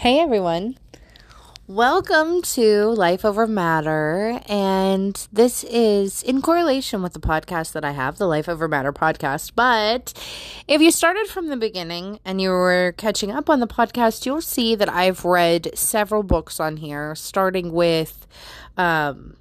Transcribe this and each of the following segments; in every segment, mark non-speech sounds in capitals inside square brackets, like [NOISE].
Hey everyone. Welcome to Life Over Matter. And this is in correlation with the podcast that I have, the Life Over Matter podcast. But if you started from the beginning and you were catching up on the podcast, you'll see that I've read several books on here, starting with um,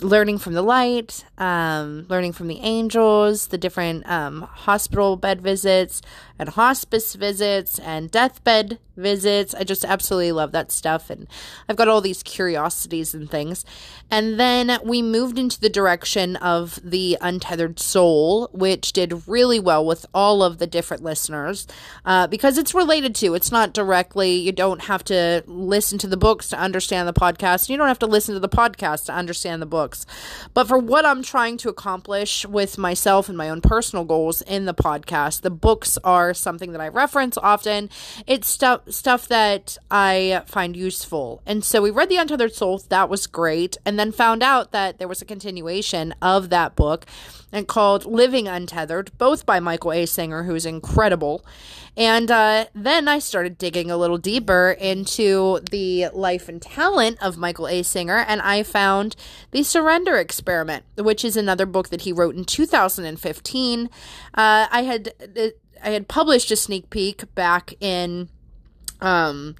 learning from the light, um, learning from the angels, the different um, hospital bed visits and hospice visits and deathbed visits. I just absolutely love that stuff. And I've got all these curiosities and things. And then we moved into the direction of the untethered soul, which did really well with all of the different listeners uh, because it's related to, it's not directly, you don't have to listen to the books to understand the podcast. You don't have to listen to the podcast to understand the books. But for what I'm trying to accomplish with myself and my own personal goals in the podcast, the books are something that I reference often. It's stuff stuff that I find useful. And so we read The Untethered Soul, that was great, and then found out that there was a continuation of that book and called Living Untethered, both by Michael A. Singer, who's incredible. And uh, then I started digging a little deeper into the life and talent of Michael A. Singer, and I found The Surrender Experiment, which is another book that he wrote in 2015. Uh, I had uh, I had published a sneak peek back in um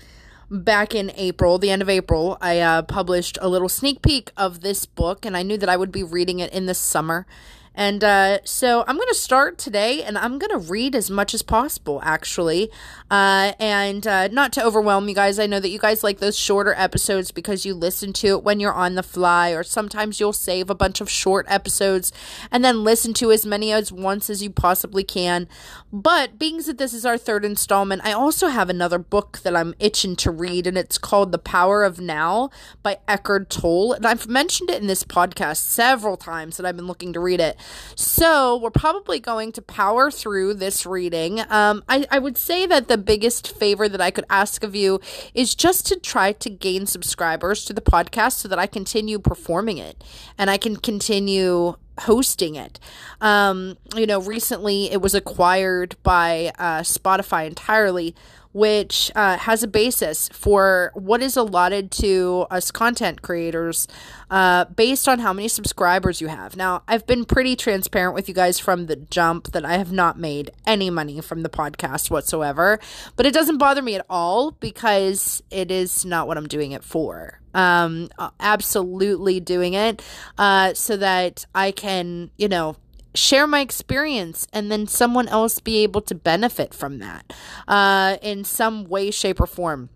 back in April, the end of April, I uh, published a little sneak peek of this book, and I knew that I would be reading it in the summer. And uh, so I'm going to start today and I'm going to read as much as possible, actually. Uh, and uh, not to overwhelm you guys, I know that you guys like those shorter episodes because you listen to it when you're on the fly, or sometimes you'll save a bunch of short episodes and then listen to as many as once as you possibly can. But being that this is our third installment, I also have another book that I'm itching to read, and it's called The Power of Now by Eckhart Tolle. And I've mentioned it in this podcast several times that I've been looking to read it. So we're probably going to power through this reading. Um, I, I would say that the biggest favor that I could ask of you is just to try to gain subscribers to the podcast so that I continue performing it and I can continue hosting it. Um, you know, recently it was acquired by uh, Spotify entirely, which uh, has a basis for what is allotted to us content creators uh, based on how many subscribers you have. Now, I've been pretty transparent with you guys from the jump that I have not made any money from the podcast whatsoever, but it doesn't bother me at all because it is not what I'm doing it for. Um, absolutely doing it uh, so that I can, you know, share my experience and then someone else be able to benefit from that uh, in some way, shape, or form.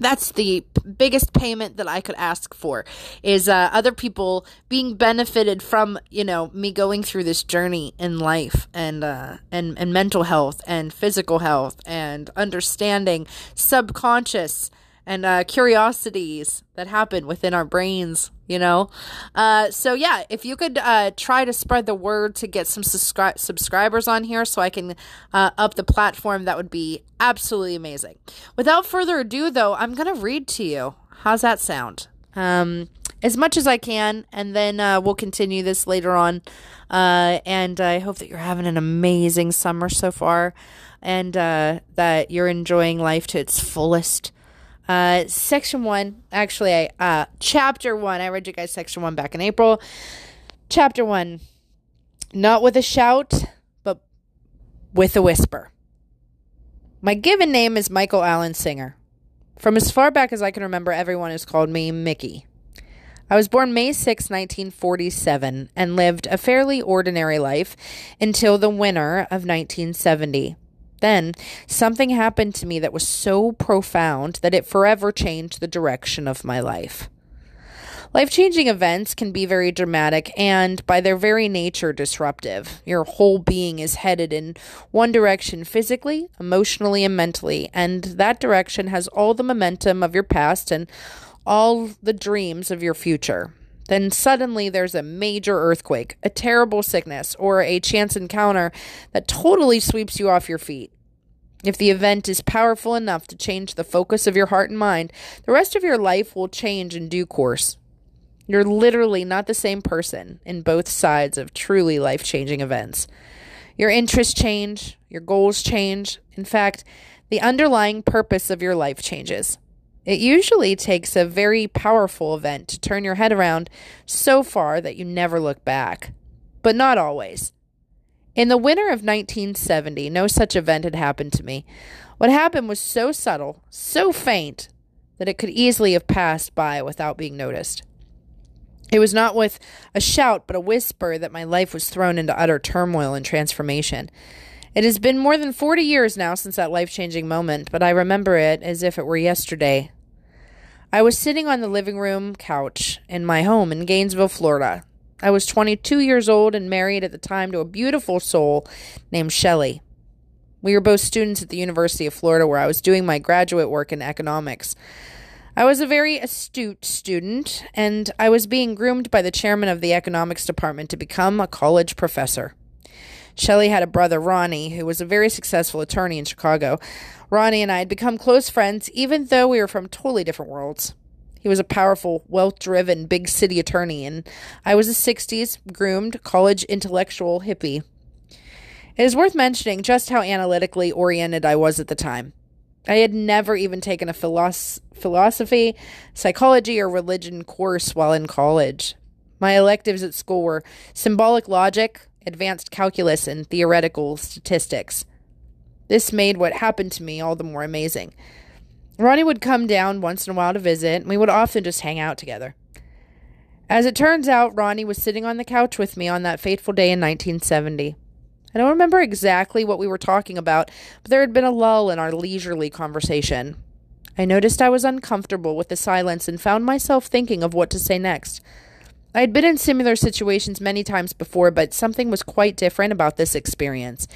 That's the biggest payment that I could ask for is uh, other people being benefited from you know me going through this journey in life and uh, and and mental health and physical health and understanding subconscious and uh, curiosities that happen within our brains, you know? Uh, so, yeah, if you could uh, try to spread the word to get some subscri- subscribers on here so I can uh, up the platform, that would be absolutely amazing. Without further ado, though, I'm going to read to you. How's that sound? Um, as much as I can, and then uh, we'll continue this later on. Uh, and I hope that you're having an amazing summer so far and uh, that you're enjoying life to its fullest. Uh, section one, actually, I, uh, chapter one, I read you guys section one back in April. Chapter one, not with a shout, but with a whisper. My given name is Michael Allen Singer. From as far back as I can remember, everyone has called me Mickey. I was born May 6, 1947, and lived a fairly ordinary life until the winter of 1970. Then something happened to me that was so profound that it forever changed the direction of my life. Life changing events can be very dramatic and, by their very nature, disruptive. Your whole being is headed in one direction physically, emotionally, and mentally, and that direction has all the momentum of your past and all the dreams of your future. Then suddenly there's a major earthquake, a terrible sickness, or a chance encounter that totally sweeps you off your feet. If the event is powerful enough to change the focus of your heart and mind, the rest of your life will change in due course. You're literally not the same person in both sides of truly life changing events. Your interests change, your goals change. In fact, the underlying purpose of your life changes. It usually takes a very powerful event to turn your head around so far that you never look back, but not always. In the winter of 1970, no such event had happened to me. What happened was so subtle, so faint, that it could easily have passed by without being noticed. It was not with a shout, but a whisper that my life was thrown into utter turmoil and transformation. It has been more than 40 years now since that life changing moment, but I remember it as if it were yesterday. I was sitting on the living room couch in my home in Gainesville, Florida. I was 22 years old and married at the time to a beautiful soul named Shelley. We were both students at the University of Florida where I was doing my graduate work in economics. I was a very astute student, and I was being groomed by the chairman of the economics department to become a college professor. Shelley had a brother, Ronnie, who was a very successful attorney in Chicago. Ronnie and I had become close friends, even though we were from totally different worlds. He was a powerful, wealth driven, big city attorney, and I was a 60s, groomed, college intellectual hippie. It is worth mentioning just how analytically oriented I was at the time. I had never even taken a philosophy, philosophy, psychology, or religion course while in college. My electives at school were symbolic logic, advanced calculus, and theoretical statistics. This made what happened to me all the more amazing. Ronnie would come down once in a while to visit, and we would often just hang out together. As it turns out, Ronnie was sitting on the couch with me on that fateful day in 1970. I don't remember exactly what we were talking about, but there had been a lull in our leisurely conversation. I noticed I was uncomfortable with the silence and found myself thinking of what to say next. I had been in similar situations many times before, but something was quite different about this experience.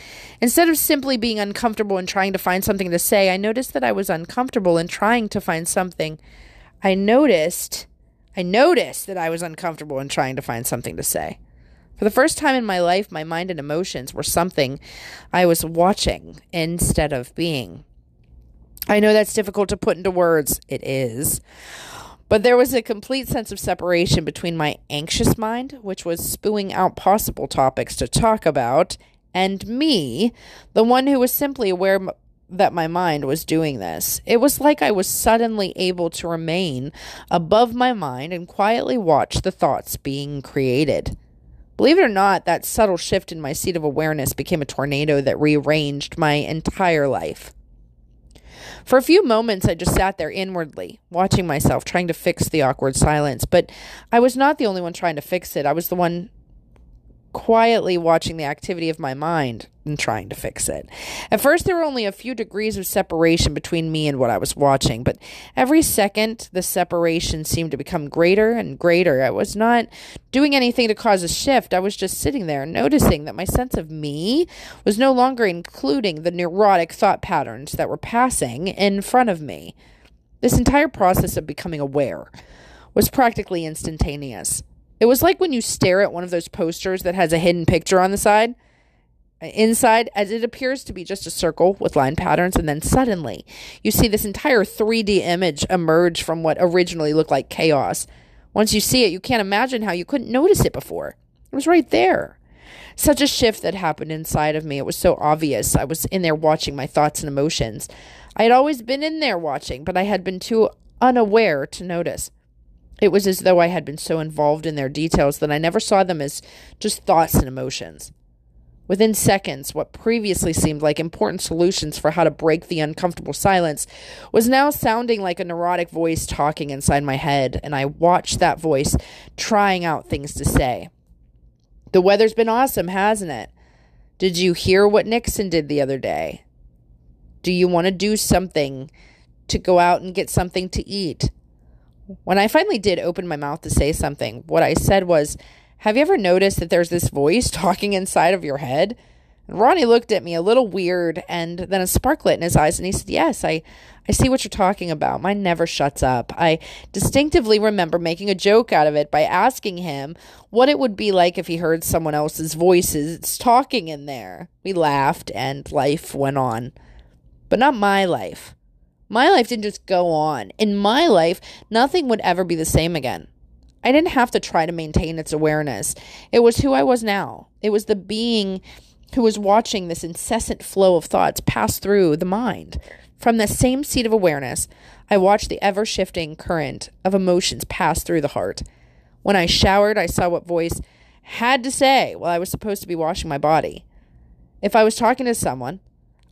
Instead of simply being uncomfortable and trying to find something to say, I noticed that I was uncomfortable and trying to find something. I noticed, I noticed that I was uncomfortable and trying to find something to say. For the first time in my life, my mind and emotions were something I was watching instead of being. I know that's difficult to put into words. It is. But there was a complete sense of separation between my anxious mind, which was spewing out possible topics to talk about, and me, the one who was simply aware that my mind was doing this. It was like I was suddenly able to remain above my mind and quietly watch the thoughts being created. Believe it or not, that subtle shift in my seat of awareness became a tornado that rearranged my entire life. For a few moments, I just sat there inwardly, watching myself, trying to fix the awkward silence. But I was not the only one trying to fix it. I was the one quietly watching the activity of my mind and trying to fix it. At first, there were only a few degrees of separation between me and what I was watching, but every second, the separation seemed to become greater and greater. I was not doing anything to cause a shift. I was just sitting there, noticing that my sense of me was no longer including the neurotic thought patterns that were passing in front of me. This entire process of becoming aware was practically instantaneous. It was like when you stare at one of those posters that has a hidden picture on the side. Inside, as it appears to be just a circle with line patterns, and then suddenly you see this entire 3D image emerge from what originally looked like chaos. Once you see it, you can't imagine how you couldn't notice it before. It was right there. Such a shift that happened inside of me. It was so obvious. I was in there watching my thoughts and emotions. I had always been in there watching, but I had been too unaware to notice. It was as though I had been so involved in their details that I never saw them as just thoughts and emotions. Within seconds, what previously seemed like important solutions for how to break the uncomfortable silence was now sounding like a neurotic voice talking inside my head, and I watched that voice trying out things to say. The weather's been awesome, hasn't it? Did you hear what Nixon did the other day? Do you want to do something to go out and get something to eat? When I finally did open my mouth to say something, what I said was, Have you ever noticed that there's this voice [LAUGHS] talking inside of your head? And Ronnie looked at me a little weird and then a spark lit in his eyes and he said, Yes, I, I see what you're talking about. Mine never shuts up. I distinctively remember making a joke out of it by asking him what it would be like if he heard someone else's voices talking in there. We laughed and life went on. But not my life. My life didn't just go on. In my life, nothing would ever be the same again. I didn't have to try to maintain its awareness. It was who I was now. It was the being who was watching this incessant flow of thoughts pass through the mind. From the same seat of awareness, I watched the ever shifting current of emotions pass through the heart. When I showered, I saw what voice had to say while I was supposed to be washing my body. If I was talking to someone,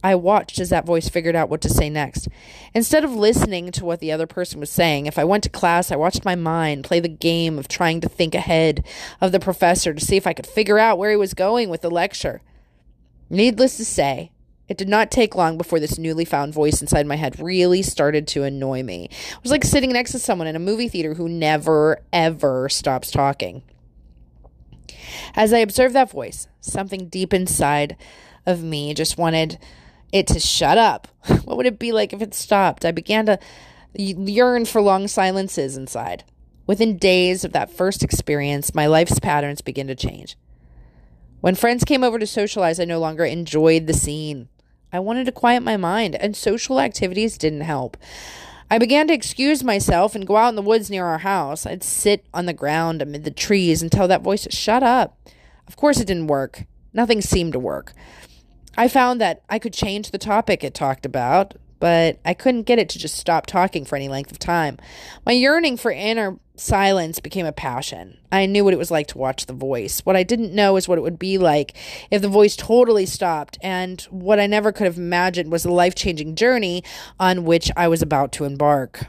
I watched as that voice figured out what to say next. Instead of listening to what the other person was saying, if I went to class, I watched my mind play the game of trying to think ahead of the professor to see if I could figure out where he was going with the lecture. Needless to say, it did not take long before this newly found voice inside my head really started to annoy me. It was like sitting next to someone in a movie theater who never, ever stops talking. As I observed that voice, something deep inside of me just wanted it to shut up. [LAUGHS] What would it be like if it stopped? I began to yearn for long silences inside. Within days of that first experience, my life's patterns began to change. When friends came over to socialize, I no longer enjoyed the scene. I wanted to quiet my mind, and social activities didn't help. I began to excuse myself and go out in the woods near our house. I'd sit on the ground amid the trees and tell that voice shut up. Of course, it didn't work. Nothing seemed to work. I found that I could change the topic it talked about, but I couldn't get it to just stop talking for any length of time. My yearning for inner silence became a passion. I knew what it was like to watch the voice. What I didn't know is what it would be like if the voice totally stopped, and what I never could have imagined was the life changing journey on which I was about to embark.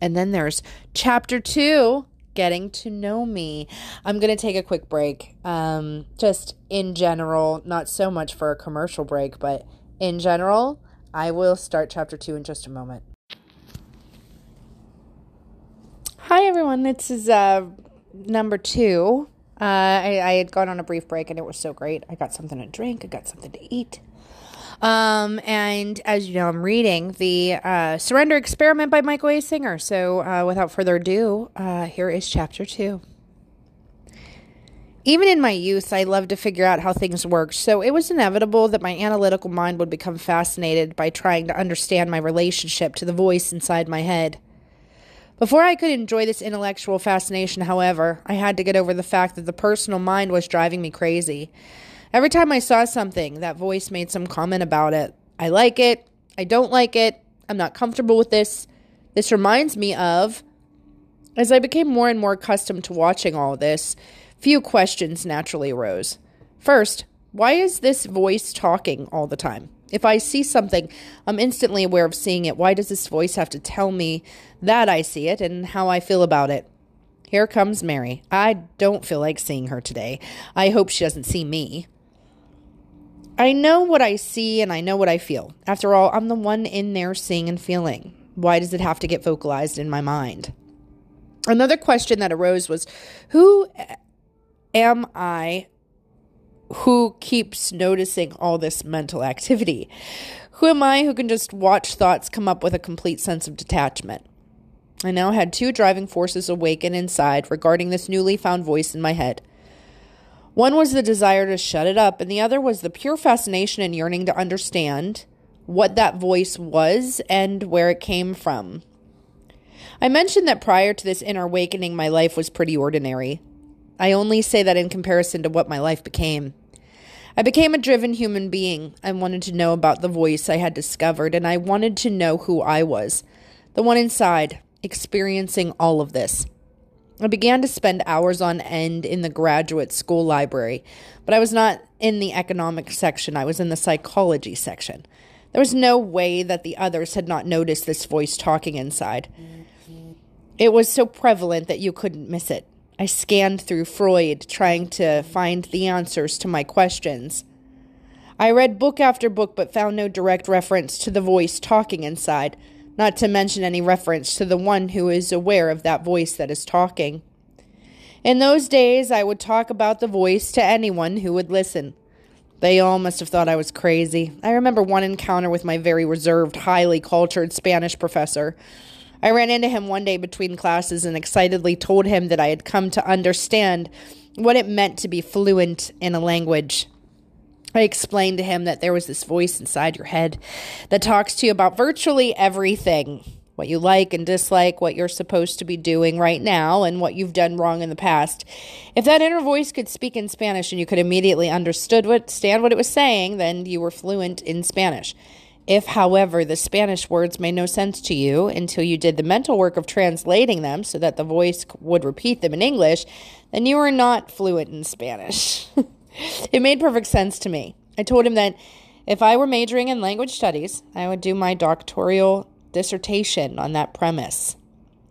And then there's chapter two getting to know me. I'm going to take a quick break. Um, just in general, not so much for a commercial break, but in general, I will start chapter two in just a moment. Hi, everyone. This is uh, number two. Uh, I, I had gone on a brief break and it was so great. I got something to drink, I got something to eat. Um, and as you know, I'm reading the uh, Surrender Experiment by Michael A. Singer. So uh, without further ado, uh, here is chapter two. Even in my youth, I loved to figure out how things worked, so it was inevitable that my analytical mind would become fascinated by trying to understand my relationship to the voice inside my head. Before I could enjoy this intellectual fascination, however, I had to get over the fact that the personal mind was driving me crazy. Every time I saw something, that voice made some comment about it. I like it. I don't like it. I'm not comfortable with this. This reminds me of. As I became more and more accustomed to watching all this, few questions naturally arose. First, why is this voice talking all the time? If I see something, I'm instantly aware of seeing it. Why does this voice have to tell me that I see it and how I feel about it? Here comes Mary. I don't feel like seeing her today. I hope she doesn't see me. I know what I see and I know what I feel. After all, I'm the one in there seeing and feeling. Why does it have to get vocalized in my mind? Another question that arose was Who am I who keeps noticing all this mental activity? Who am I who can just watch thoughts come up with a complete sense of detachment? I now had two driving forces awaken inside regarding this newly found voice in my head. One was the desire to shut it up, and the other was the pure fascination and yearning to understand what that voice was and where it came from. I mentioned that prior to this inner awakening, my life was pretty ordinary. I only say that in comparison to what my life became. I became a driven human being. I wanted to know about the voice I had discovered, and I wanted to know who I was, the one inside, experiencing all of this. I began to spend hours on end in the graduate school library, but I was not in the economics section, I was in the psychology section. There was no way that the others had not noticed this voice talking inside. It was so prevalent that you couldn't miss it. I scanned through Freud, trying to find the answers to my questions. I read book after book, but found no direct reference to the voice talking inside not to mention any reference to the one who is aware of that voice that is talking. In those days, I would talk about the voice to anyone who would listen. They all must have thought I was crazy. I remember one encounter with my very reserved, highly cultured Spanish professor. I ran into him one day between classes and excitedly told him that I had come to understand what it meant to be fluent in a language. I explained to him that there was this voice inside your head that talks to you about virtually everything what you like and dislike, what you're supposed to be doing right now, and what you've done wrong in the past. If that inner voice could speak in Spanish and you could immediately understood what stand what it was saying, then you were fluent in Spanish. If, however, the Spanish words made no sense to you until you did the mental work of translating them so that the voice would repeat them in English, then you were not fluent in Spanish. [LAUGHS] [GASPS] it made perfect sense to me. I told him that if I were majoring in language studies, I would do my doctoral dissertation on that premise.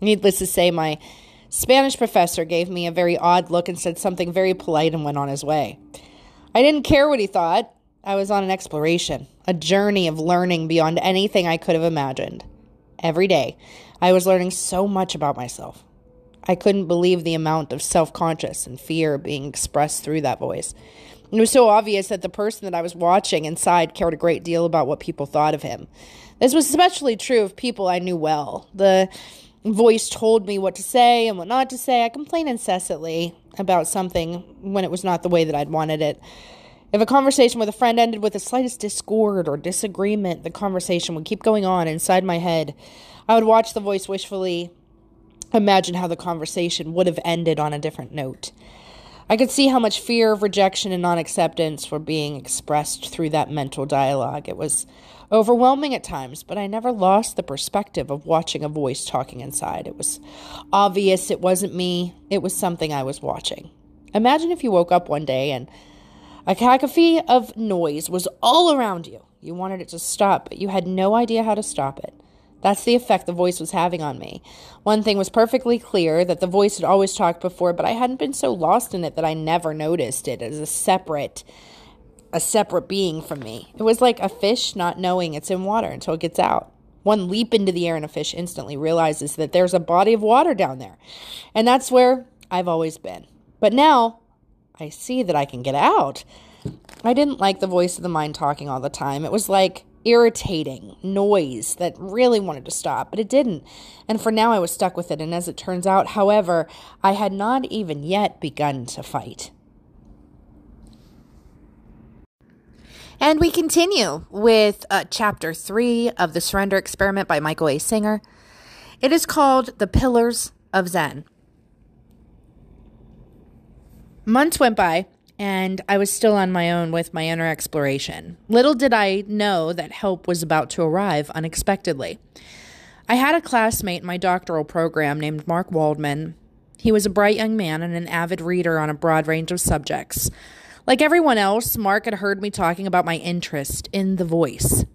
Needless to say, my Spanish professor gave me a very odd look and said something very polite and went on his way. I didn't care what he thought. I was on an exploration, a journey of learning beyond anything I could have imagined. Every day, I was learning so much about myself. I couldn't believe the amount of self conscious and fear being expressed through that voice. It was so obvious that the person that I was watching inside cared a great deal about what people thought of him. This was especially true of people I knew well. The voice told me what to say and what not to say. I complained incessantly about something when it was not the way that I'd wanted it. If a conversation with a friend ended with the slightest discord or disagreement, the conversation would keep going on inside my head. I would watch the voice wishfully imagine how the conversation would have ended on a different note. I could see how much fear of rejection and non acceptance were being expressed through that mental dialogue. It was overwhelming at times, but I never lost the perspective of watching a voice talking inside. It was obvious it wasn't me, it was something I was watching. Imagine if you woke up one day and a cacophony of noise was all around you. You wanted it to stop, but you had no idea how to stop it. That's the effect the voice was having on me. One thing was perfectly clear that the voice had always talked before, but I hadn't been so lost in it that I never noticed it as a separate a separate being from me. It was like a fish not knowing it's in water until it gets out. One leap into the air and a fish instantly realizes that there's a body of water down there. And that's where I've always been. But now I see that I can get out. I didn't like the voice of the mind talking all the time. It was like irritating noise that really wanted to stop, but it didn't. And for now, I was stuck with it. And as it turns out, however, I had not even yet begun to fight. And we continue with uh, chapter three of the Surrender Experiment by Michael A. Singer. It is called The Pillars of Zen. Months went by, and I was still on my own with my inner exploration. Little did I know that help was about to arrive unexpectedly. I had a classmate in my doctoral program named Mark Waldman. He was a bright young man and an avid reader on a broad range of subjects. Like everyone else, Mark had heard me talking about my interest in the voice.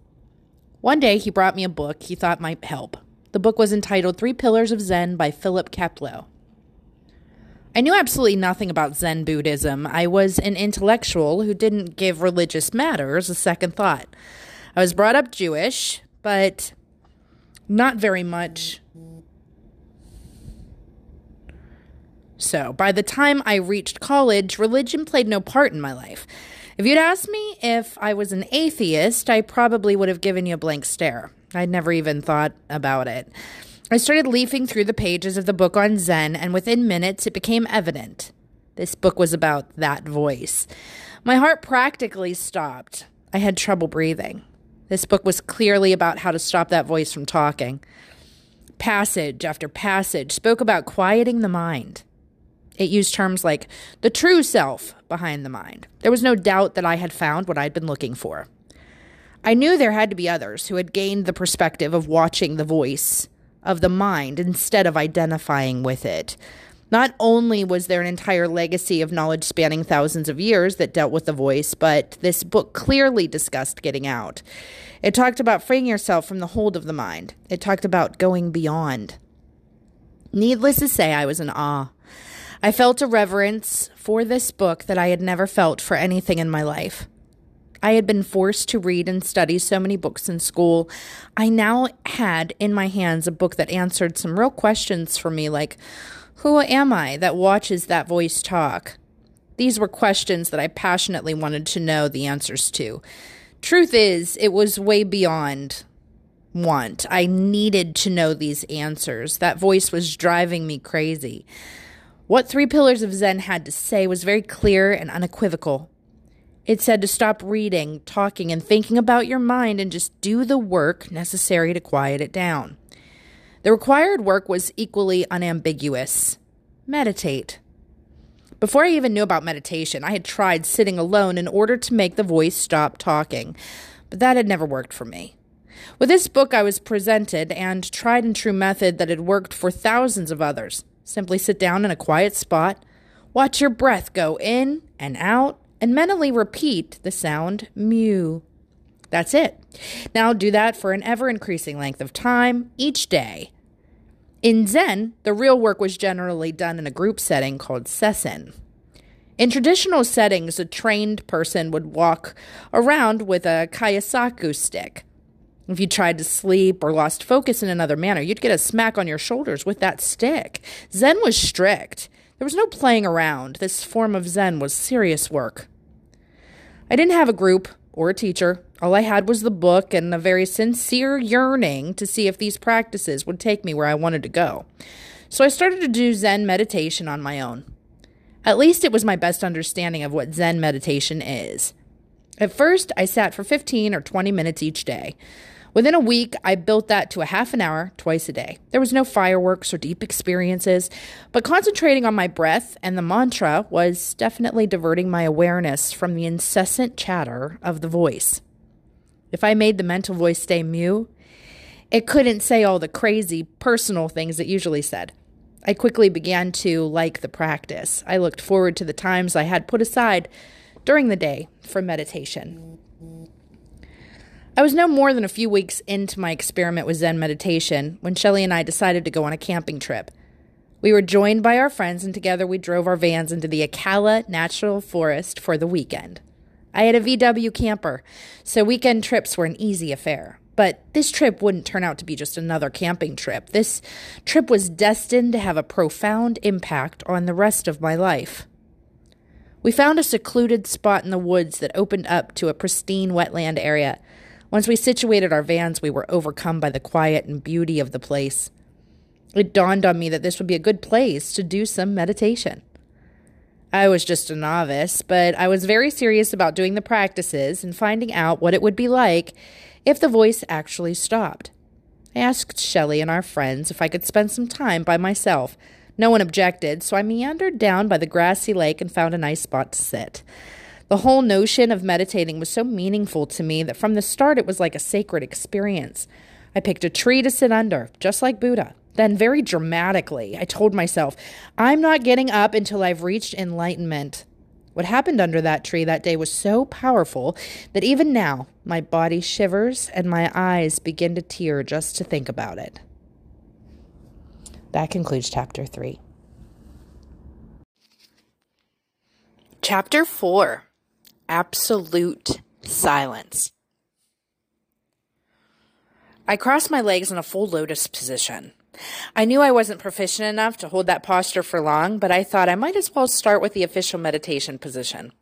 One day, he brought me a book he thought might help. The book was entitled Three Pillars of Zen by Philip Kapleau. I knew absolutely nothing about Zen Buddhism. I was an intellectual who didn't give religious matters a second thought. I was brought up Jewish, but not very much. So, by the time I reached college, religion played no part in my life. If you'd asked me if I was an atheist, I probably would have given you a blank stare. I'd never even thought about it. I started leafing through the pages of the book on Zen, and within minutes it became evident. This book was about that voice. My heart practically stopped. I had trouble breathing. This book was clearly about how to stop that voice from talking. Passage after passage spoke about quieting the mind. It used terms like the true self behind the mind. There was no doubt that I had found what I'd been looking for. I knew there had to be others who had gained the perspective of watching the voice of the mind instead of identifying with it. Not only was there an entire legacy of knowledge spanning thousands of years that dealt with the voice, but this book clearly discussed getting out. It talked about freeing yourself from the hold of the mind, it talked about going beyond. Needless to say, I was in awe. I felt a reverence for this book that I had never felt for anything in my life. I had been forced to read and study so many books in school. I now had in my hands a book that answered some real questions for me, like, Who am I that watches that voice talk? These were questions that I passionately wanted to know the answers to. Truth is, it was way beyond want. I needed to know these answers. That voice was driving me crazy. What Three Pillars of Zen had to say was very clear and unequivocal. It said to stop reading, talking, and thinking about your mind and just do the work necessary to quiet it down. The required work was equally unambiguous meditate. Before I even knew about meditation, I had tried sitting alone in order to make the voice stop talking, but that had never worked for me. With this book, I was presented and tried and true method that had worked for thousands of others. Simply sit down in a quiet spot, watch your breath go in and out, and mentally repeat the sound mu. That's it. Now do that for an ever increasing length of time each day. In Zen, the real work was generally done in a group setting called sesshin. In traditional settings, a trained person would walk around with a kyosaku stick. If you tried to sleep or lost focus in another manner, you'd get a smack on your shoulders with that stick. Zen was strict. There was no playing around. This form of Zen was serious work. I didn't have a group or a teacher. All I had was the book and a very sincere yearning to see if these practices would take me where I wanted to go. So I started to do Zen meditation on my own. At least it was my best understanding of what Zen meditation is. At first, I sat for 15 or 20 minutes each day. Within a week, I built that to a half an hour twice a day. There was no fireworks or deep experiences, but concentrating on my breath and the mantra was definitely diverting my awareness from the incessant chatter of the voice. If I made the mental voice stay mute, it couldn't say all the crazy personal things it usually said. I quickly began to like the practice. I looked forward to the times I had put aside during the day for meditation. I was no more than a few weeks into my experiment with Zen meditation when Shelley and I decided to go on a camping trip. We were joined by our friends, and together we drove our vans into the Ocala National Forest for the weekend. I had a VW camper, so weekend trips were an easy affair. But this trip wouldn't turn out to be just another camping trip. This trip was destined to have a profound impact on the rest of my life. We found a secluded spot in the woods that opened up to a pristine wetland area. Once we situated our vans, we were overcome by the quiet and beauty of the place. It dawned on me that this would be a good place to do some meditation. I was just a novice, but I was very serious about doing the practices and finding out what it would be like if the voice actually stopped. I asked Shelley and our friends if I could spend some time by myself. No one objected, so I meandered down by the grassy lake and found a nice spot to sit. The whole notion of meditating was so meaningful to me that from the start it was like a sacred experience. I picked a tree to sit under, just like Buddha. Then, very dramatically, I told myself, I'm not getting up until I've reached enlightenment. What happened under that tree that day was so powerful that even now my body shivers and my eyes begin to tear just to think about it. That concludes chapter 3. Chapter 4 absolute silence. I crossed my legs in a full lotus position. I knew I wasn't proficient enough to hold that posture for long, but I thought I might as well start with the official meditation position.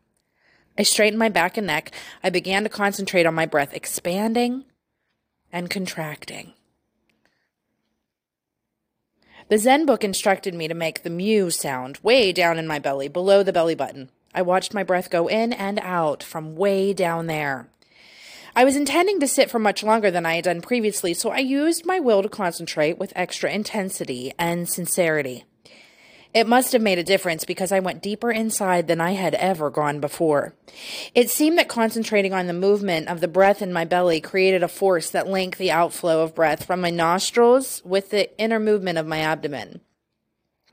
I straightened my back and neck. I began to concentrate on my breath, expanding and contracting. The Zen book instructed me to make the mu sound way down in my belly, below the belly button. I watched my breath go in and out from way down there. I was intending to sit for much longer than I had done previously, so I used my will to concentrate with extra intensity and sincerity. It must have made a difference because I went deeper inside than I had ever gone before. It seemed that concentrating on the movement of the breath in my belly created a force that linked the outflow of breath from my nostrils with the inner movement of my abdomen.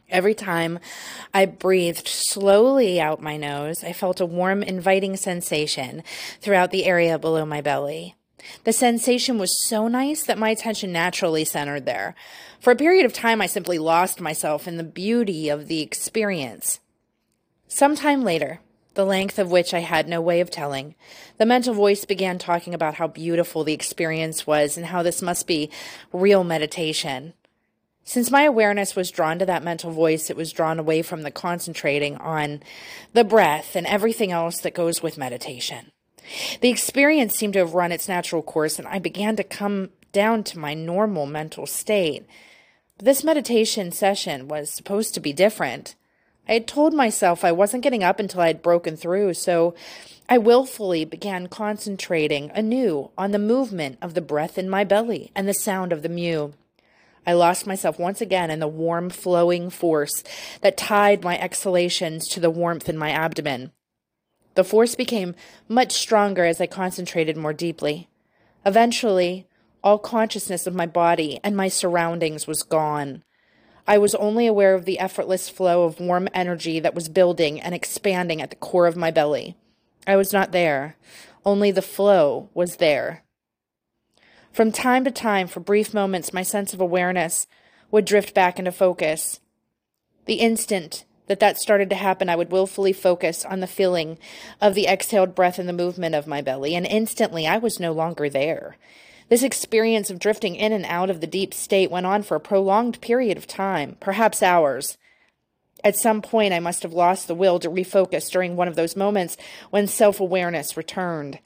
Every time I breathed slowly out my nose, I felt a warm, inviting sensation throughout the area below my belly. The sensation was so nice that my attention naturally centered there. For a period of time, I simply lost myself in the beauty of the experience. Some time later, the length of which I had no way of telling, the mental voice began talking about how beautiful the experience was and how this must be real meditation. Since my awareness was drawn to that mental voice, it was drawn away from the concentrating on the breath and everything else that goes with meditation. The experience seemed to have run its natural course, and I began to come down to my normal mental state. This meditation session was supposed to be different. I had told myself I wasn't getting up until I had broken through, so I willfully began concentrating anew on the movement of the breath in my belly and the sound of the mu. I lost myself once again in the warm, flowing force that tied my exhalations to the warmth in my abdomen. The force became much stronger as I concentrated more deeply. Eventually, All consciousness of my body and my surroundings was gone. I was only aware of the effortless flow of warm energy that was building and expanding at the core of my belly. I was not there, only the flow was there. From time to time, for brief moments, my sense of awareness would drift back into focus. The instant that that started to happen, I would willfully focus on the feeling of the exhaled breath and the movement of my belly, and instantly I was no longer there. This experience of drifting in and out of the deep state went on for a prolonged period of time, perhaps hours. At some point, I must have lost the will to refocus during one of those moments when self awareness returned.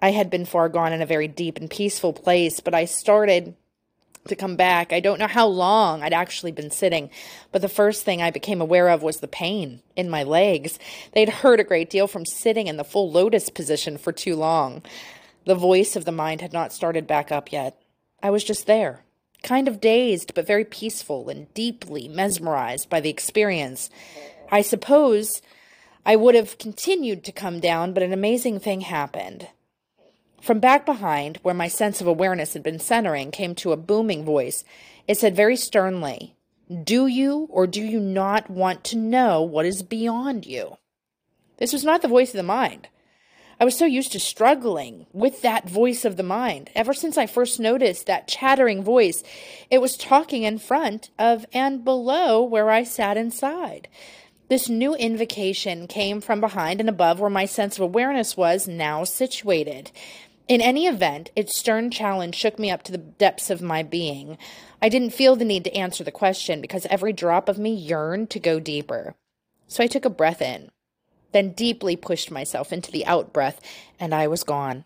I had been far gone in a very deep and peaceful place, but I started to come back. I don't know how long I'd actually been sitting, but the first thing I became aware of was the pain in my legs. They'd hurt a great deal from sitting in the full lotus position for too long. The voice of the mind had not started back up yet. I was just there, kind of dazed, but very peaceful and deeply mesmerized by the experience. I suppose I would have continued to come down, but an amazing thing happened. From back behind, where my sense of awareness had been centering, came to a booming voice. It said very sternly, Do you or do you not want to know what is beyond you? This was not the voice of the mind. I was so used to struggling with that voice of the mind. Ever since I first noticed that chattering voice, it was talking in front of and below where I sat inside. This new invocation came from behind and above where my sense of awareness was now situated. In any event, its stern challenge shook me up to the depths of my being. I didn't feel the need to answer the question because every drop of me yearned to go deeper. So I took a breath in then deeply pushed myself into the out breath, and I was gone.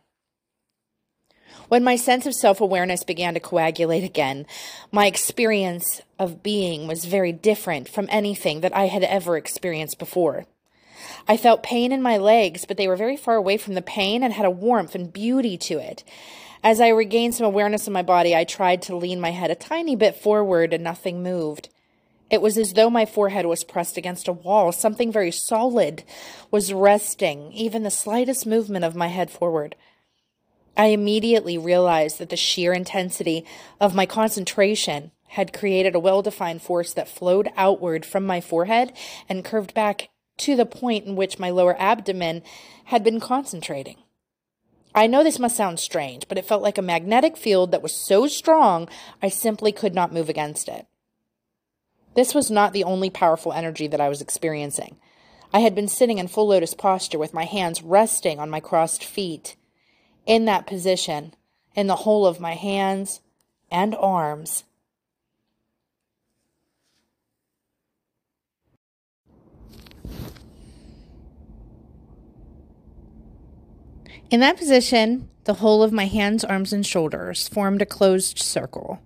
When my sense of self awareness began to coagulate again, my experience of being was very different from anything that I had ever experienced before. I felt pain in my legs, but they were very far away from the pain and had a warmth and beauty to it. As I regained some awareness of my body, I tried to lean my head a tiny bit forward and nothing moved. It was as though my forehead was pressed against a wall. Something very solid was resting, even the slightest movement of my head forward. I immediately realized that the sheer intensity of my concentration had created a well defined force that flowed outward from my forehead and curved back to the point in which my lower abdomen had been concentrating. I know this must sound strange, but it felt like a magnetic field that was so strong I simply could not move against it. This was not the only powerful energy that I was experiencing. I had been sitting in full lotus posture with my hands resting on my crossed feet. In that position, in the whole of my hands and arms, In that position, the whole of my hands, arms, and shoulders formed a closed circle.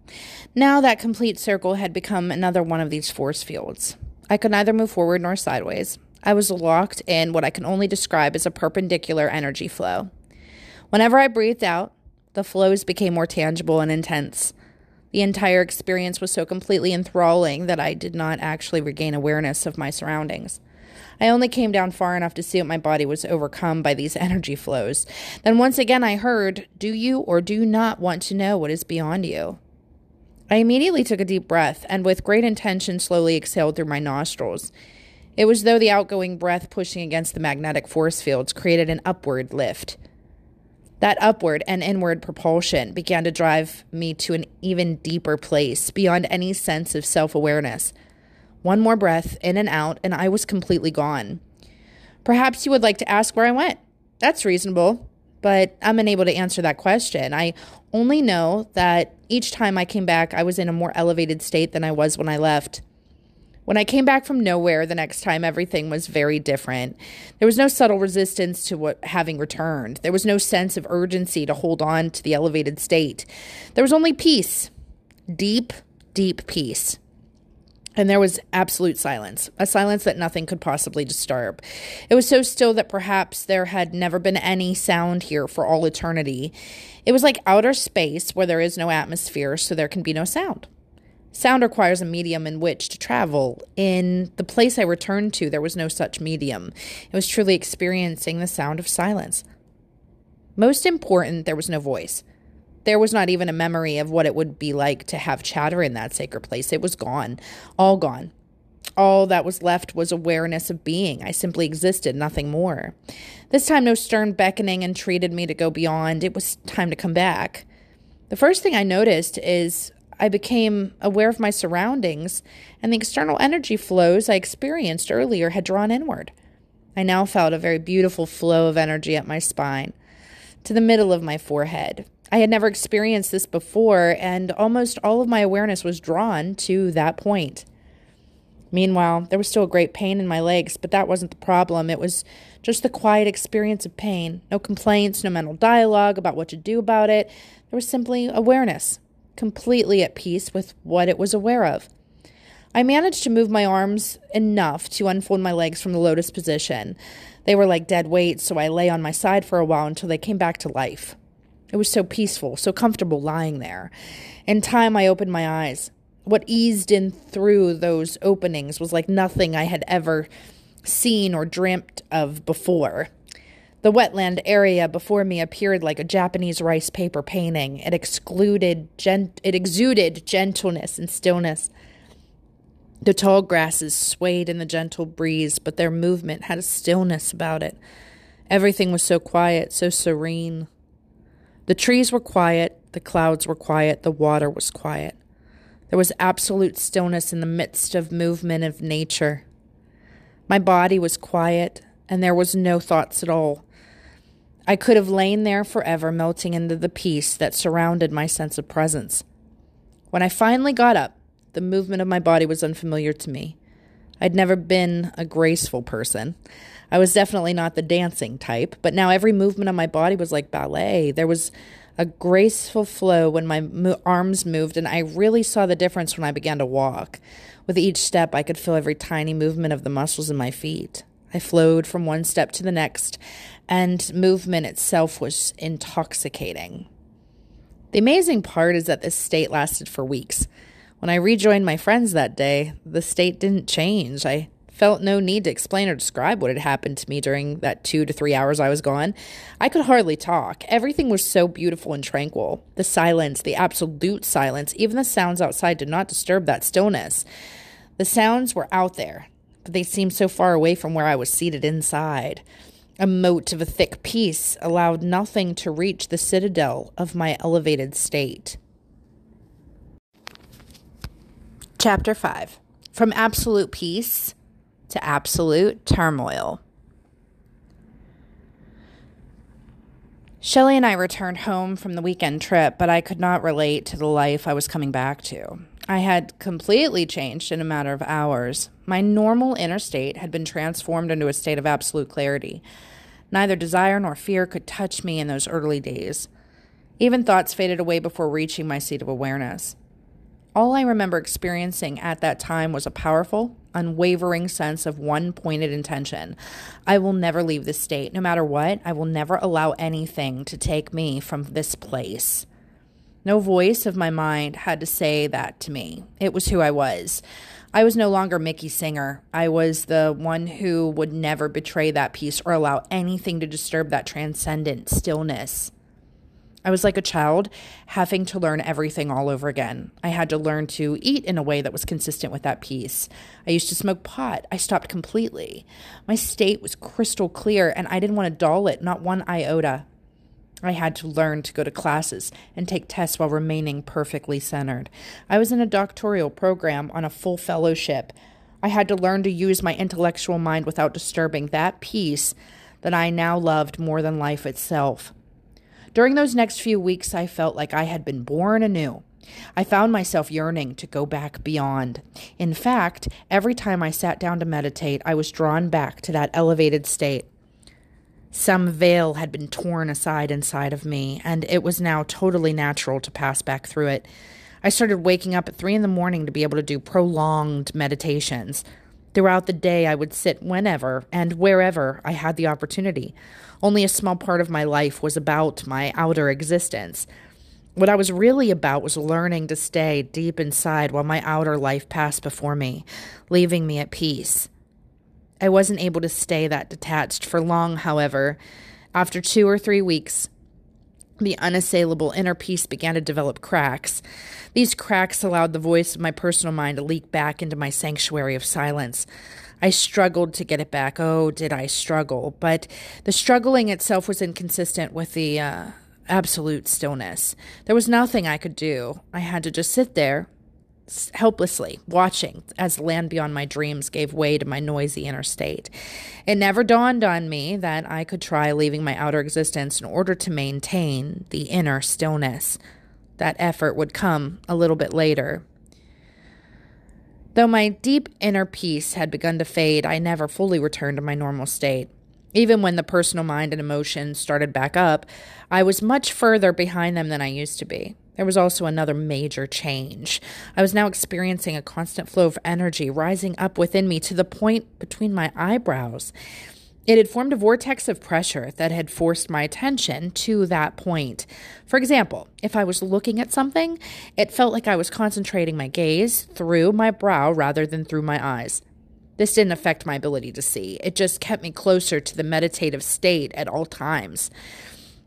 Now that complete circle had become another one of these force fields. I could neither move forward nor sideways. I was locked in what I can only describe as a perpendicular energy flow. Whenever I breathed out, the flows became more tangible and intense. The entire experience was so completely enthralling that I did not actually regain awareness of my surroundings. I only came down far enough to see what my body was overcome by these energy flows. Then once again I heard, Do you or do not want to know what is beyond you? I immediately took a deep breath and with great intention slowly exhaled through my nostrils. It was though the outgoing breath pushing against the magnetic force fields created an upward lift. That upward and inward propulsion began to drive me to an even deeper place beyond any sense of self awareness. One more breath in and out, and I was completely gone. Perhaps you would like to ask where I went. That's reasonable, but I'm unable to answer that question. I only know that each time I came back, I was in a more elevated state than I was when I left. When I came back from nowhere the next time, everything was very different. There was no subtle resistance to what having returned. There was no sense of urgency to hold on to the elevated state. There was only peace. Deep, deep peace. And there was absolute silence, a silence that nothing could possibly disturb. It was so still that perhaps there had never been any sound here for all eternity. It was like outer space where there is no atmosphere, so there can be no sound. Sound requires a medium in which to travel. In the place I returned to, there was no such medium. It was truly experiencing the sound of silence. Most important, there was no voice. There was not even a memory of what it would be like to have chatter in that sacred place. It was gone, all gone. All that was left was awareness of being. I simply existed, nothing more. This time, no stern beckoning entreated me to go beyond. It was time to come back. The first thing I noticed is I became aware of my surroundings, and the external energy flows I experienced earlier had drawn inward. I now felt a very beautiful flow of energy up my spine, to the middle of my forehead. I had never experienced this before, and almost all of my awareness was drawn to that point. Meanwhile, there was still a great pain in my legs, but that wasn't the problem. It was just the quiet experience of pain. No complaints, no mental dialogue about what to do about it. There was simply awareness, completely at peace with what it was aware of. I managed to move my arms enough to unfold my legs from the lotus position. They were like dead weights, so I lay on my side for a while until they came back to life. It was so peaceful, so comfortable lying there. In time, I opened my eyes. What eased in through those openings was like nothing I had ever seen or dreamt of before. The wetland area before me appeared like a Japanese rice paper painting. It excluded gent- it exuded gentleness and stillness. The tall grasses swayed in the gentle breeze, but their movement had a stillness about it. Everything was so quiet, so serene. The trees were quiet, the clouds were quiet, the water was quiet. There was absolute stillness in the midst of movement of nature. My body was quiet, and there was no thoughts at all. I could have lain there forever, melting into the peace that surrounded my sense of presence. When I finally got up, the movement of my body was unfamiliar to me. I'd never been a graceful person. I was definitely not the dancing type, but now every movement of my body was like ballet. There was a graceful flow when my mo- arms moved, and I really saw the difference when I began to walk. With each step, I could feel every tiny movement of the muscles in my feet. I flowed from one step to the next, and movement itself was intoxicating. The amazing part is that this state lasted for weeks. When I rejoined my friends that day, the state didn't change. I felt no need to explain or describe what had happened to me during that two to three hours I was gone. I could hardly talk. Everything was so beautiful and tranquil. The silence, the absolute silence, even the sounds outside did not disturb that stillness. The sounds were out there, but they seemed so far away from where I was seated inside. A moat of a thick peace allowed nothing to reach the citadel of my elevated state. Chapter 5 From Absolute Peace to absolute turmoil. Shelley and I returned home from the weekend trip, but I could not relate to the life I was coming back to. I had completely changed in a matter of hours. My normal inner state had been transformed into a state of absolute clarity. Neither desire nor fear could touch me in those early days. Even thoughts faded away before reaching my seat of awareness. All I remember experiencing at that time was a powerful, unwavering sense of one pointed intention. I will never leave this state. No matter what, I will never allow anything to take me from this place. No voice of my mind had to say that to me. It was who I was. I was no longer Mickey Singer. I was the one who would never betray that peace or allow anything to disturb that transcendent stillness. I was like a child having to learn everything all over again. I had to learn to eat in a way that was consistent with that peace. I used to smoke pot. I stopped completely. My state was crystal clear, and I didn't want to dull it, not one iota. I had to learn to go to classes and take tests while remaining perfectly centered. I was in a doctoral program on a full fellowship. I had to learn to use my intellectual mind without disturbing that peace that I now loved more than life itself. During those next few weeks, I felt like I had been born anew. I found myself yearning to go back beyond. In fact, every time I sat down to meditate, I was drawn back to that elevated state. Some veil had been torn aside inside of me, and it was now totally natural to pass back through it. I started waking up at three in the morning to be able to do prolonged meditations. Throughout the day, I would sit whenever and wherever I had the opportunity. Only a small part of my life was about my outer existence. What I was really about was learning to stay deep inside while my outer life passed before me, leaving me at peace. I wasn't able to stay that detached for long, however. After two or three weeks, The unassailable inner peace began to develop cracks. These cracks allowed the voice of my personal mind to leak back into my sanctuary of silence. I struggled to get it back. Oh, did I struggle? But the struggling itself was inconsistent with the uh, absolute stillness. There was nothing I could do. I had to just sit there, helplessly, watching as the land beyond my dreams gave way to my noisy inner state. It never dawned on me that I could try leaving my outer existence in order to maintain the inner stillness. That effort would come a little bit later. Though my deep inner peace had begun to fade, I never fully returned to my normal state. Even when the personal mind and emotions started back up, I was much further behind them than I used to be. There was also another major change. I was now experiencing a constant flow of energy rising up within me to the point between my eyebrows. It had formed a vortex of pressure that had forced my attention to that point. For example, if I was looking at something, it felt like I was concentrating my gaze through my brow rather than through my eyes. This didn't affect my ability to see, it just kept me closer to the meditative state at all times.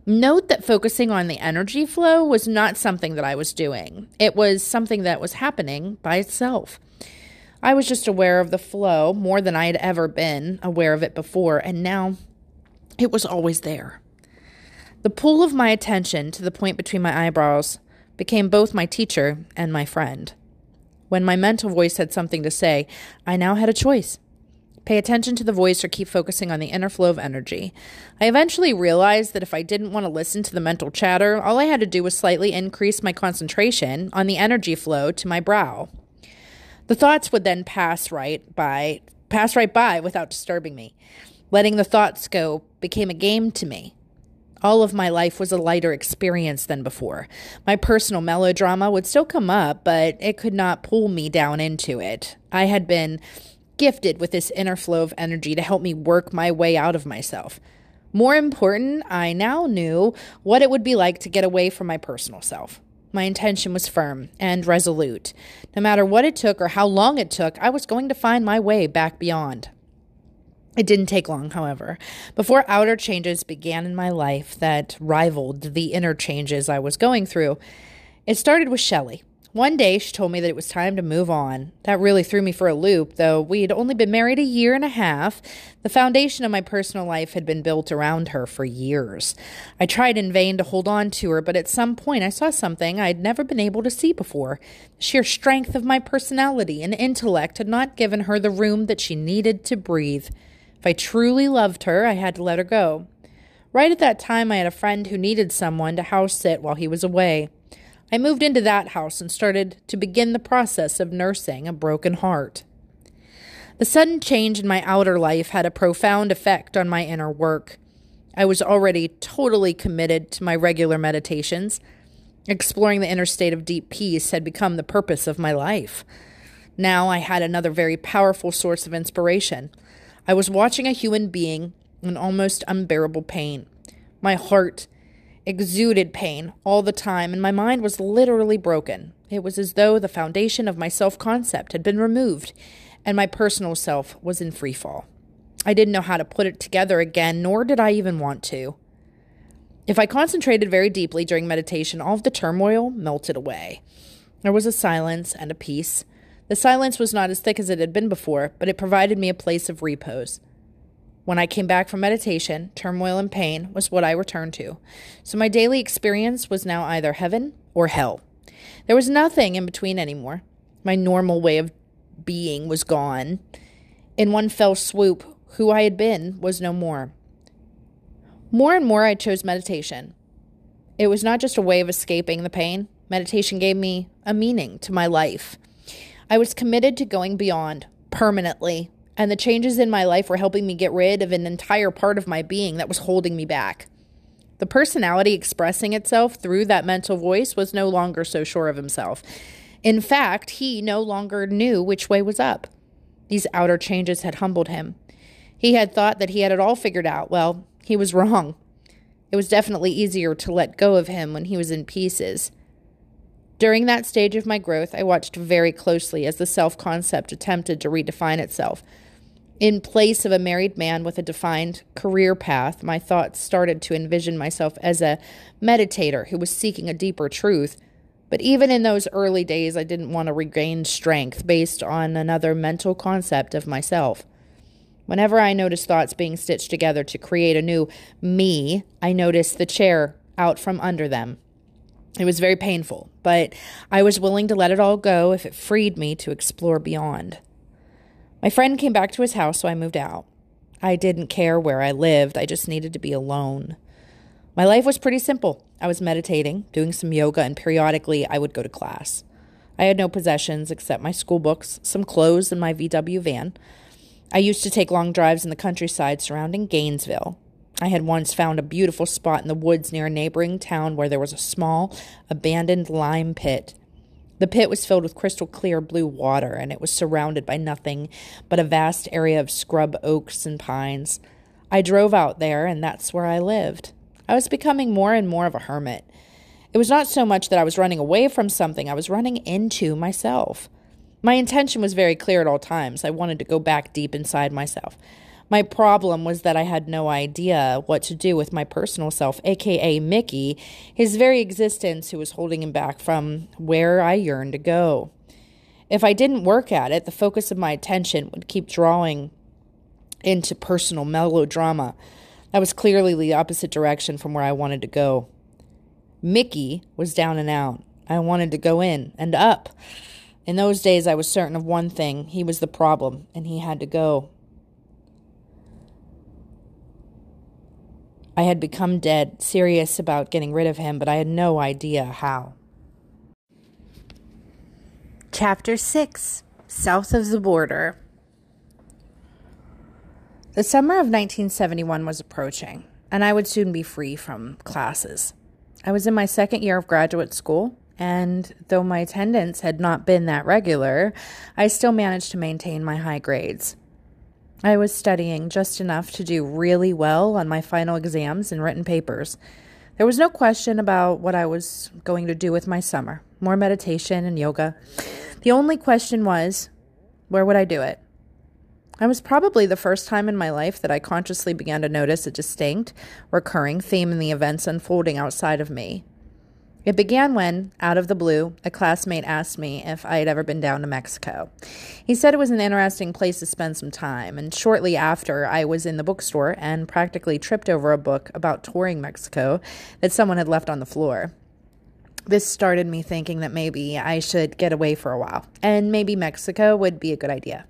Note that focusing on the energy flow was not something that I was doing, it was something that was happening by itself. I was just aware of the flow more than I had ever been aware of it before, and now it was always there. The pull of my attention to the point between my eyebrows became both my teacher and my friend. When my mental voice had something to say, I now had a choice. Pay attention to the voice or keep focusing on the inner flow of energy. I eventually realized that if I didn't want to listen to the mental chatter, all I had to do was slightly increase my concentration on the energy flow to my brow. The thoughts would then pass right by pass right by without disturbing me. Letting the thoughts go became a game to me. All of my life was a lighter experience than before. My personal melodrama would still come up, but it could not pull me down into it. I had been gifted with this inner flow of energy to help me work my way out of myself. More important, I now knew what it would be like to get away from my personal self. My intention was firm and resolute. No matter what it took or how long it took, I was going to find my way back beyond. It didn't take long, however, before outer changes began in my life that rivaled the inner changes I was going through. It started with Shelley. One day she told me that it was time to move on. That really threw me for a loop, though we had only been married a year and a half. The foundation of my personal life had been built around her for years. I tried in vain to hold on to her, but at some point I saw something I had never been able to see before. The sheer strength of my personality and intellect had not given her the room that she needed to breathe. If I truly loved her, I had to let her go. Right at that time, I had a friend who needed someone to house sit while he was away. I moved into that house and started to begin the process of nursing a broken heart. The sudden change in my outer life had a profound effect on my inner work. I was already totally committed to my regular meditations. Exploring the inner state of deep peace had become the purpose of my life. Now I had another very powerful source of inspiration. I was watching a human being in almost unbearable pain. My heart exuded pain all the time, and my mind was literally broken. It was as though the foundation of my self concept had been removed, and my personal self was in free fall. I didn't know how to put it together again, nor did I even want to. If I concentrated very deeply during meditation, all of the turmoil melted away. There was a silence and a peace. The silence was not as thick as it had been before, but it provided me a place of repose. When I came back from meditation, turmoil and pain was what I returned to. So my daily experience was now either heaven or hell. There was nothing in between anymore. My normal way of being was gone. In one fell swoop, who I had been was no more. More and more, I chose meditation. It was not just a way of escaping the pain, meditation gave me a meaning to my life. I was committed to going beyond permanently and the changes in my life were helping me get rid of an entire part of my being that was holding me back. The personality expressing itself through that mental voice was no longer so sure of himself. In fact, he no longer knew which way was up. These outer changes had humbled him. He had thought that he had it all figured out. Well, he was wrong. It was definitely easier to let go of him when he was in pieces. During that stage of my growth, I watched very closely as the self concept attempted to redefine itself. In place of a married man with a defined career path, my thoughts started to envision myself as a meditator who was seeking a deeper truth. But even in those early days, I didn't want to regain strength based on another mental concept of myself. Whenever I noticed thoughts being stitched together to create a new me, I noticed the chair out from under them. It was very painful, but I was willing to let it all go if it freed me to explore beyond. My friend came back to his house, so I moved out. I didn't care where I lived, I just needed to be alone. My life was pretty simple. I was meditating, doing some yoga, and periodically I would go to class. I had no possessions except my school books, some clothes, and my VW van. I used to take long drives in the countryside surrounding Gainesville. I had once found a beautiful spot in the woods near a neighboring town where there was a small, abandoned lime pit. The pit was filled with crystal clear blue water, and it was surrounded by nothing but a vast area of scrub oaks and pines. I drove out there, and that's where I lived. I was becoming more and more of a hermit. It was not so much that I was running away from something, I was running into myself. My intention was very clear at all times. I wanted to go back deep inside myself. My problem was that I had no idea what to do with my personal self, aka Mickey, his very existence who was holding him back from where I yearned to go. If I didn't work at it, the focus of my attention would keep drawing into personal melodrama. That was clearly the opposite direction from where I wanted to go. Mickey was down and out. I wanted to go in and up. In those days, I was certain of one thing he was the problem, and he had to go. I had become dead, serious about getting rid of him, but I had no idea how. Chapter 6 South of the Border. The summer of 1971 was approaching, and I would soon be free from classes. I was in my second year of graduate school, and though my attendance had not been that regular, I still managed to maintain my high grades. I was studying just enough to do really well on my final exams and written papers. There was no question about what I was going to do with my summer more meditation and yoga. The only question was, where would I do it? I was probably the first time in my life that I consciously began to notice a distinct, recurring theme in the events unfolding outside of me. It began when, out of the blue, a classmate asked me if I had ever been down to Mexico. He said it was an interesting place to spend some time, and shortly after, I was in the bookstore and practically tripped over a book about touring Mexico that someone had left on the floor. This started me thinking that maybe I should get away for a while, and maybe Mexico would be a good idea.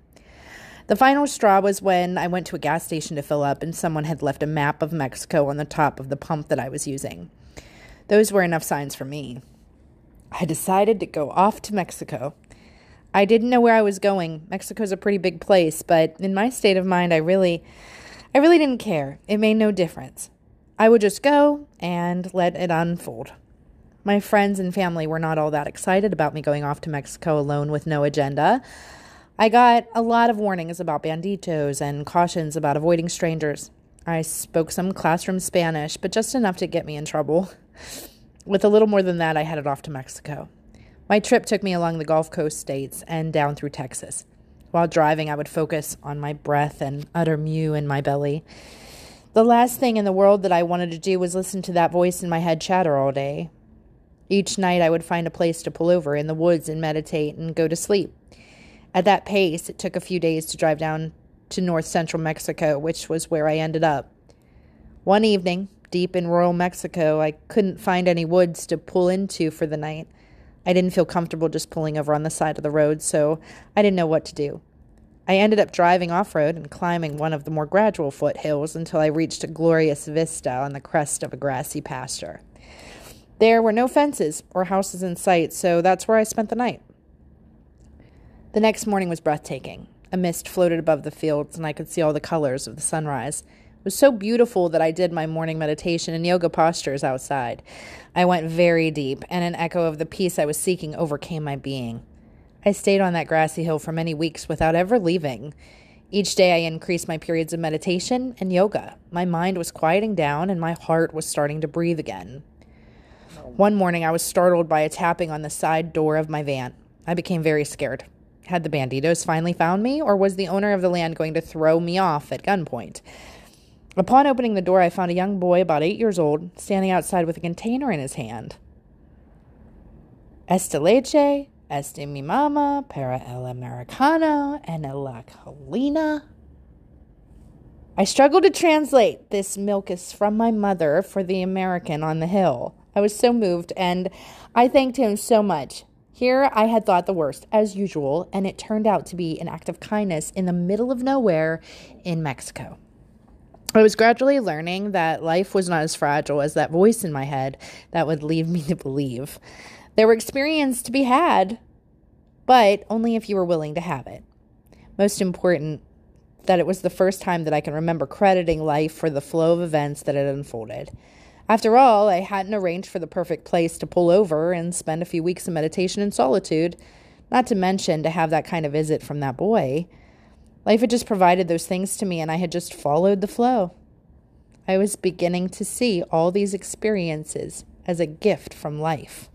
The final straw was when I went to a gas station to fill up, and someone had left a map of Mexico on the top of the pump that I was using. Those were enough signs for me. I decided to go off to Mexico. I didn't know where I was going. Mexico's a pretty big place, but in my state of mind, I really I really didn't care. It made no difference. I would just go and let it unfold. My friends and family were not all that excited about me going off to Mexico alone with no agenda. I got a lot of warnings about banditos and cautions about avoiding strangers. I spoke some classroom Spanish, but just enough to get me in trouble. [LAUGHS] With a little more than that, I headed off to Mexico. My trip took me along the Gulf Coast states and down through Texas. While driving, I would focus on my breath and utter mu in my belly. The last thing in the world that I wanted to do was listen to that voice in my head chatter all day. Each night, I would find a place to pull over in the woods and meditate and go to sleep. At that pace, it took a few days to drive down to north central Mexico, which was where I ended up. One evening, deep in rural Mexico, I couldn't find any woods to pull into for the night. I didn't feel comfortable just pulling over on the side of the road, so I didn't know what to do. I ended up driving off road and climbing one of the more gradual foothills until I reached a glorious vista on the crest of a grassy pasture. There were no fences or houses in sight, so that's where I spent the night. The next morning was breathtaking. A mist floated above the fields, and I could see all the colors of the sunrise was so beautiful that I did my morning meditation and yoga postures outside. I went very deep, and an echo of the peace I was seeking overcame my being. I stayed on that grassy hill for many weeks without ever leaving. Each day I increased my periods of meditation and yoga. My mind was quieting down, and my heart was starting to breathe again. One morning I was startled by a tapping on the side door of my van. I became very scared. Had the banditos finally found me, or was the owner of the land going to throw me off at gunpoint? Upon opening the door, I found a young boy about eight years old standing outside with a container in his hand. Esta leche, este mi mama, para el americano, and la colina. I struggled to translate this milk is from my mother for the American on the hill. I was so moved and I thanked him so much. Here I had thought the worst, as usual, and it turned out to be an act of kindness in the middle of nowhere in Mexico. I was gradually learning that life was not as fragile as that voice in my head that would lead me to believe. There were experiences to be had, but only if you were willing to have it. Most important, that it was the first time that I can remember crediting life for the flow of events that had unfolded. After all, I hadn't arranged for the perfect place to pull over and spend a few weeks of meditation and solitude, not to mention to have that kind of visit from that boy. Life had just provided those things to me, and I had just followed the flow. I was beginning to see all these experiences as a gift from life.